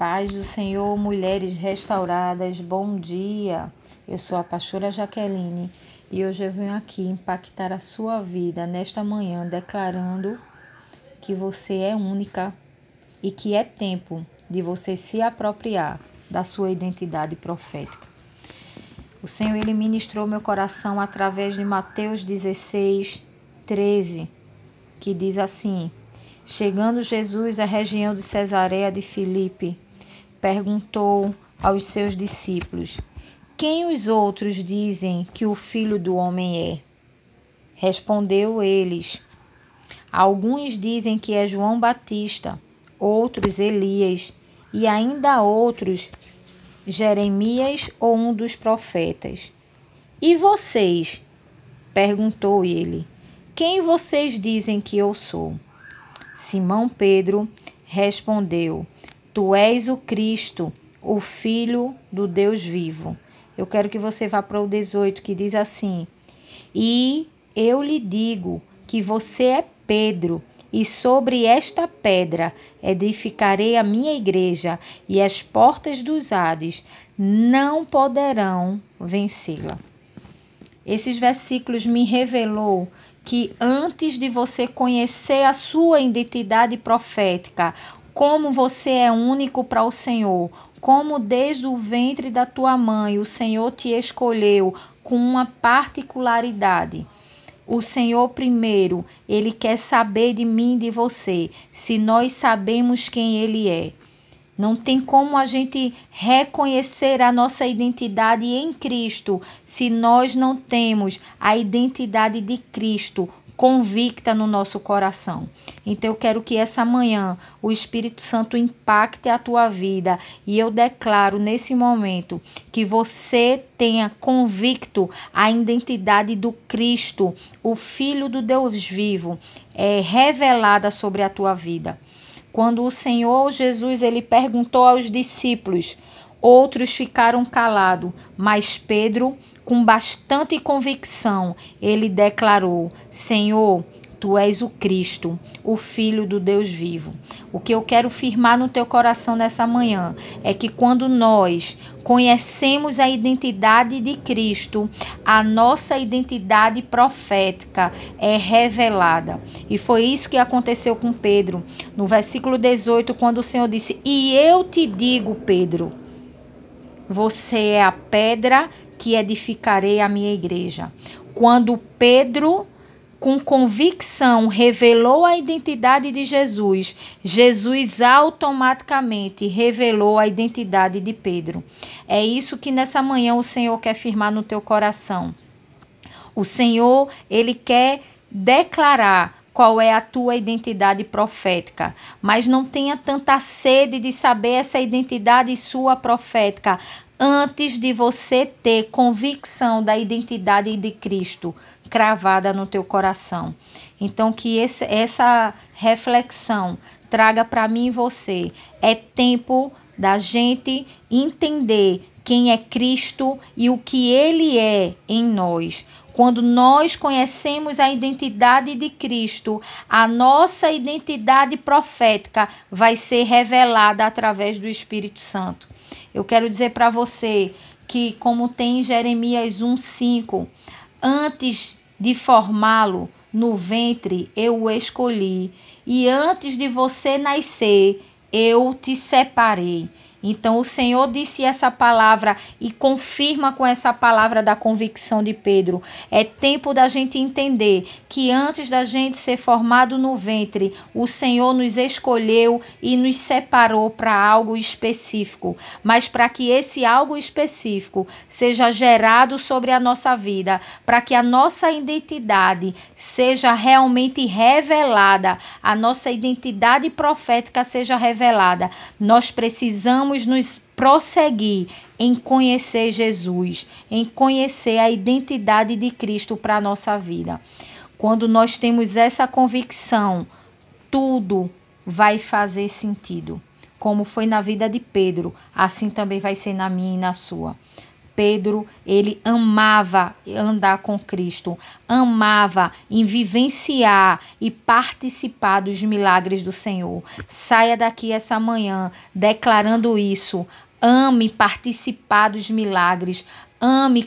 paz do Senhor, mulheres restauradas, bom dia. Eu sou a pastora Jaqueline e hoje eu venho aqui impactar a sua vida nesta manhã, declarando que você é única e que é tempo de você se apropriar da sua identidade profética. O Senhor ele ministrou meu coração através de Mateus 16, 13, que diz assim: Chegando Jesus à região de Cesareia de Filipe, perguntou aos seus discípulos: Quem os outros dizem que o filho do homem é? Respondeu eles: Alguns dizem que é João Batista, outros Elias, e ainda outros Jeremias ou um dos profetas. E vocês? perguntou ele: Quem vocês dizem que eu sou? Simão Pedro respondeu: Tu és o Cristo, o Filho do Deus vivo. Eu quero que você vá para o 18, que diz assim: E eu lhe digo que você é Pedro, e sobre esta pedra edificarei a minha igreja, e as portas dos Hades não poderão vencê-la. Esses versículos me revelou que antes de você conhecer a sua identidade profética, como você é único para o Senhor, como desde o ventre da tua mãe o Senhor te escolheu com uma particularidade. O Senhor primeiro, ele quer saber de mim e de você, se nós sabemos quem ele é. Não tem como a gente reconhecer a nossa identidade em Cristo se nós não temos a identidade de Cristo convicta no nosso coração. Então eu quero que essa manhã o Espírito Santo impacte a tua vida e eu declaro nesse momento que você tenha convicto a identidade do Cristo, o Filho do Deus vivo, é revelada sobre a tua vida. Quando o Senhor Jesus ele perguntou aos discípulos, outros ficaram calados, mas Pedro, com bastante convicção, ele declarou: Senhor, Tu és o Cristo, o Filho do Deus vivo. O que eu quero firmar no teu coração nessa manhã é que quando nós conhecemos a identidade de Cristo, a nossa identidade profética é revelada. E foi isso que aconteceu com Pedro. No versículo 18, quando o Senhor disse: E eu te digo, Pedro, você é a pedra que edificarei a minha igreja. Quando Pedro com convicção revelou a identidade de Jesus, Jesus automaticamente revelou a identidade de Pedro. É isso que nessa manhã o Senhor quer firmar no teu coração. O Senhor, ele quer declarar qual é a tua identidade profética, mas não tenha tanta sede de saber essa identidade sua profética antes de você ter convicção da identidade de Cristo cravada no teu coração. Então que esse, essa reflexão traga para mim e você. É tempo da gente entender quem é Cristo e o que ele é em nós. Quando nós conhecemos a identidade de Cristo, a nossa identidade profética vai ser revelada através do Espírito Santo. Eu quero dizer para você que, como tem em Jeremias 1,5, antes de formá-lo no ventre, eu o escolhi, e antes de você nascer, eu te separei. Então o Senhor disse essa palavra e confirma com essa palavra da convicção de Pedro. É tempo da gente entender que antes da gente ser formado no ventre, o Senhor nos escolheu e nos separou para algo específico. Mas para que esse algo específico seja gerado sobre a nossa vida, para que a nossa identidade seja realmente revelada, a nossa identidade profética seja revelada, nós precisamos precisamos nos prosseguir em conhecer Jesus, em conhecer a identidade de Cristo para a nossa vida. Quando nós temos essa convicção, tudo vai fazer sentido. Como foi na vida de Pedro, assim também vai ser na minha e na sua. Pedro, ele amava andar com Cristo, amava em vivenciar e participar dos milagres do Senhor. Saia daqui essa manhã declarando isso. Ame participar dos milagres. Ame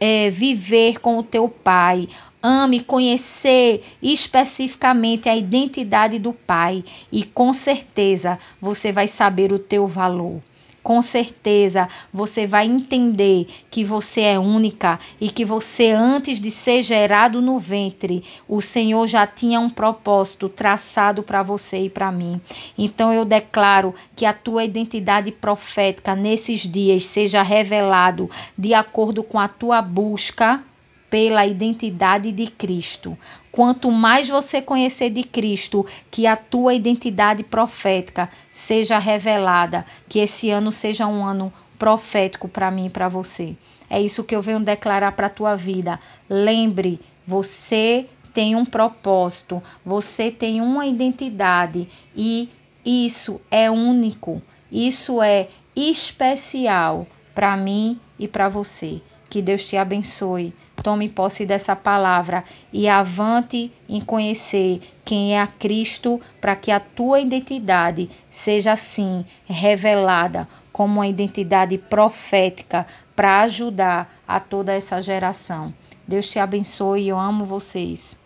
é, viver com o teu Pai. Ame conhecer especificamente a identidade do Pai e com certeza você vai saber o teu valor com certeza você vai entender que você é única e que você, antes de ser gerado no ventre, o Senhor já tinha um propósito traçado para você e para mim. Então eu declaro que a tua identidade profética nesses dias seja revelado de acordo com a tua busca pela identidade de Cristo. Quanto mais você conhecer de Cristo, que a tua identidade profética seja revelada, que esse ano seja um ano profético para mim e para você. É isso que eu venho declarar para a tua vida. Lembre, você tem um propósito, você tem uma identidade e isso é único, isso é especial para mim e para você. Que Deus te abençoe. Tome posse dessa palavra e avante em conhecer quem é a Cristo, para que a tua identidade seja assim revelada como uma identidade profética para ajudar a toda essa geração. Deus te abençoe, eu amo vocês.